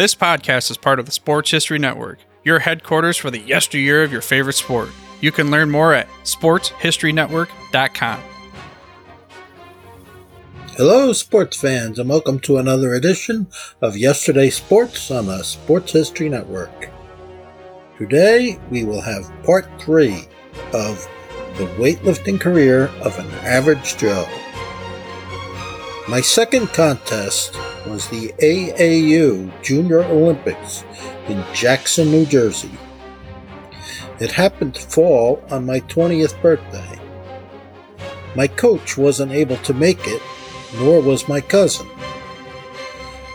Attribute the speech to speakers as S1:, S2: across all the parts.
S1: This podcast is part of the Sports History Network, your headquarters for the yesteryear of your favorite sport. You can learn more at sportshistorynetwork.com.
S2: Hello, sports fans, and welcome to another edition of Yesterday's Sports on the Sports History Network. Today, we will have part three of the weightlifting career of an average Joe. My second contest was the AAU Junior Olympics in Jackson, New Jersey. It happened to fall on my 20th birthday. My coach wasn't able to make it, nor was my cousin.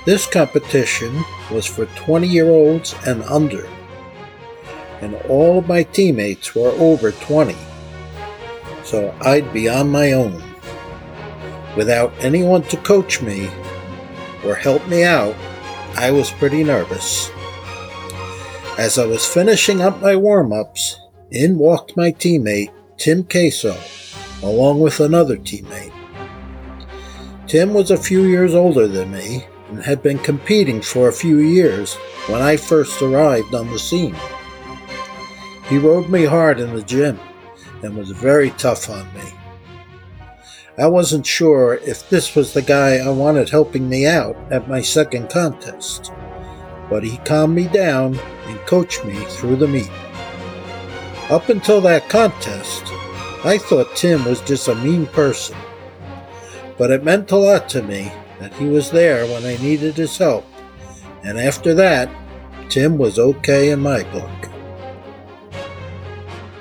S2: This competition was for 20 year olds and under, and all of my teammates were over 20, so I'd be on my own. Without anyone to coach me or help me out, I was pretty nervous. As I was finishing up my warm ups, in walked my teammate, Tim Queso, along with another teammate. Tim was a few years older than me and had been competing for a few years when I first arrived on the scene. He rode me hard in the gym and was very tough on me. I wasn't sure if this was the guy I wanted helping me out at my second contest, but he calmed me down and coached me through the meet. Up until that contest, I thought Tim was just a mean person, but it meant a lot to me that he was there when I needed his help, and after that, Tim was okay in my book.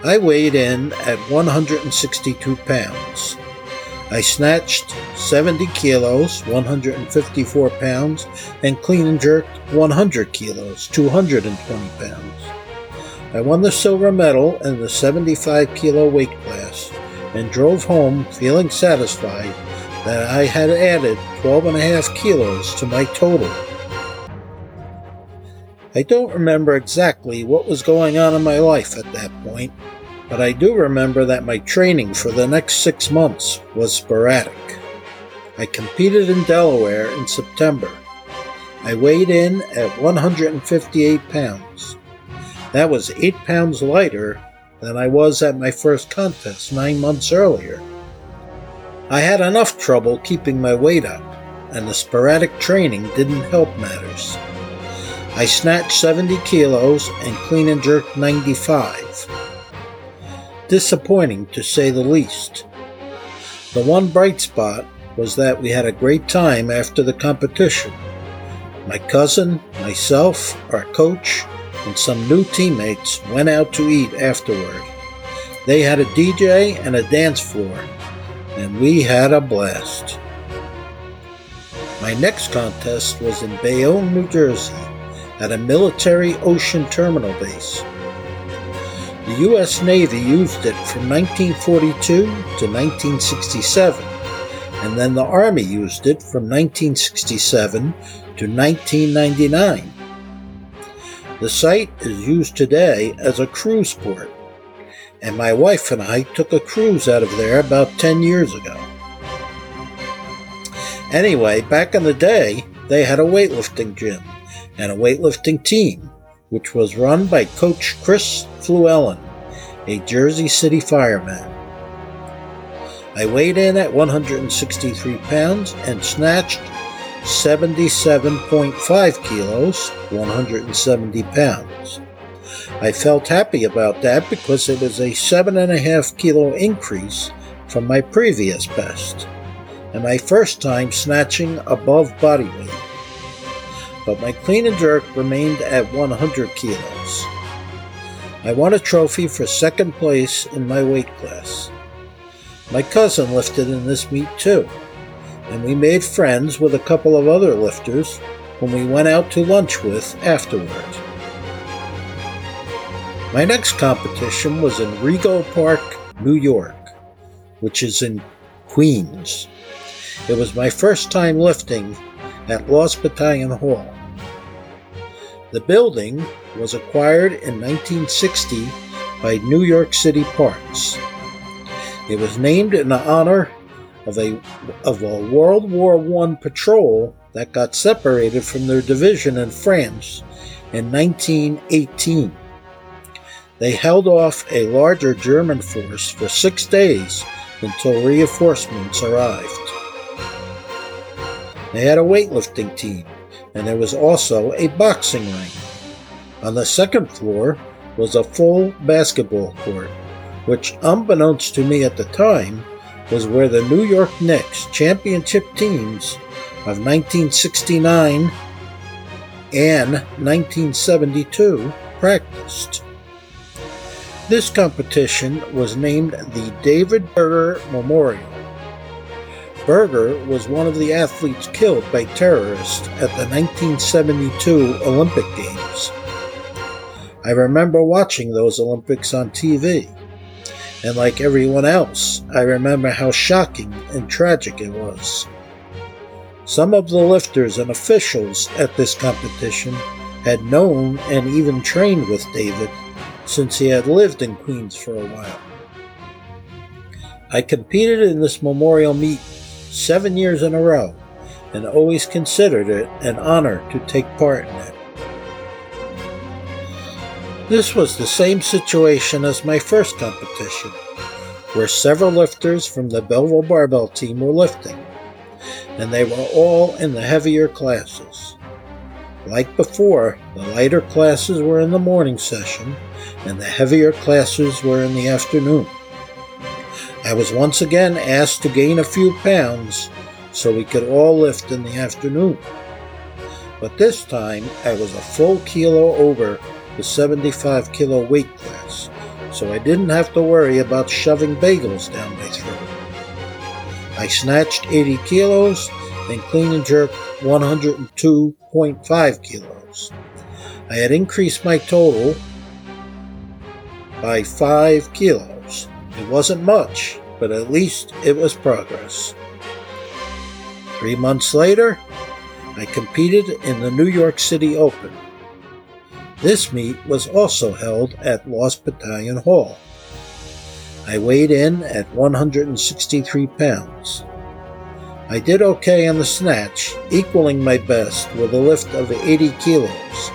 S2: I weighed in at 162 pounds I snatched 70 kilos, 154 pounds, and clean and jerked 100 kilos, 220 pounds. I won the silver medal in the 75 kilo weight class and drove home feeling satisfied that I had added 12 and a half kilos to my total. I don't remember exactly what was going on in my life at that point, but I do remember that my training for the next six months was sporadic. I competed in Delaware in September. I weighed in at 158 pounds. That was 8 pounds lighter than I was at my first contest nine months earlier. I had enough trouble keeping my weight up, and the sporadic training didn't help matters. I snatched 70 kilos and clean and jerked 95 disappointing to say the least. The one bright spot was that we had a great time after the competition. My cousin, myself, our coach, and some new teammates went out to eat afterward. They had a DJ and a dance floor, and we had a blast. My next contest was in Bayonne, New Jersey, at a military ocean terminal base. The U.S. Navy used it from 1942 to 1967, and then the Army used it from 1967 to 1999. The site is used today as a cruise port, and my wife and I took a cruise out of there about 10 years ago. Anyway, back in the day, they had a weightlifting gym and a weightlifting team which was run by Coach Chris Fluellen, a Jersey City fireman. I weighed in at 163 pounds and snatched 77.5 kilos, 170 pounds. I felt happy about that because it was a 7.5 kilo increase from my previous best, and my first time snatching above body weight but my clean and jerk remained at 100 kilos. I won a trophy for second place in my weight class. My cousin lifted in this meet too, and we made friends with a couple of other lifters whom we went out to lunch with afterward. My next competition was in Rego Park, New York, which is in Queens. It was my first time lifting at Lost Battalion Hall. The building was acquired in 1960 by New York City Parks. It was named in honor of a, of a World War I patrol that got separated from their division in France in 1918. They held off a larger German force for six days until reinforcements arrived. They had a weightlifting team, and there was also a boxing ring. On the second floor was a full basketball court, which, unbeknownst to me at the time, was where the New York Knicks championship teams of 1969 and 1972 practiced. This competition was named the David Berger Memorial. Berger was one of the athletes killed by terrorists at the 1972 Olympic Games. I remember watching those Olympics on TV, and like everyone else, I remember how shocking and tragic it was. Some of the lifters and officials at this competition had known and even trained with David since he had lived in Queens for a while. I competed in this memorial meet seven years in a row and always considered it an honor to take part in it. This was the same situation as my first competition, where several lifters from the Belleville Barbell team were lifting, and they were all in the heavier classes. Like before, the lighter classes were in the morning session, and the heavier classes were in the afternoon. I was once again asked to gain a few pounds so we could all lift in the afternoon. But this time I was a full kilo over the 75 kilo weight class, so I didn't have to worry about shoving bagels down my throat. I snatched 80 kilos and clean and jerked 102.5 kilos. I had increased my total by 5 kilos. It wasn't much, but at least it was progress. Three months later, I competed in the New York City Open. This meet was also held at Lost Battalion Hall. I weighed in at 163 pounds. I did okay on the snatch, equaling my best with a lift of 80 kilos,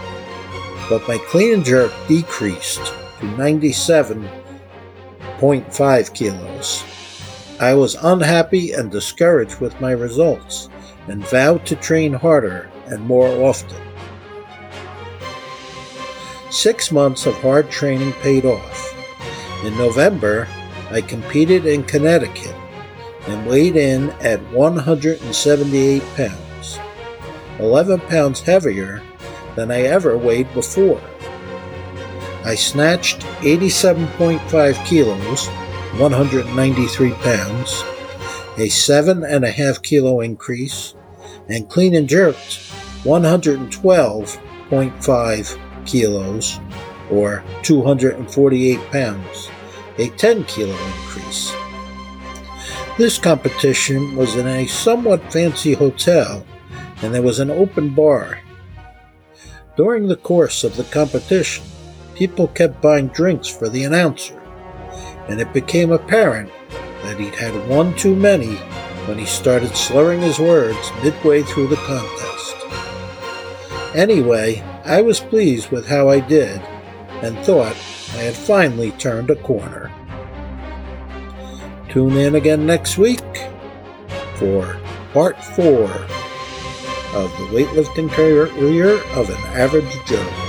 S2: but my clean and jerk decreased to 97 0.5 kilos. I was unhappy and discouraged with my results and vowed to train harder and more often. Six months of hard training paid off. In November, I competed in Connecticut and weighed in at 178 pounds, 11 pounds heavier than I ever weighed before. I snatched 87.5 kilos, 193 pounds, a seven and a half kilo increase, and clean and jerked 112.5 kilos, or 248 pounds, a 10 kilo increase. This competition was in a somewhat fancy hotel, and there was an open bar. During the course of the competition, people kept buying drinks for the announcer, and it became apparent that he'd had one too many when he started slurring his words midway through the contest. Anyway, I was pleased with how I did and thought I had finally turned a corner. Tune in again next week for part four of the weightlifting career of an average Joe.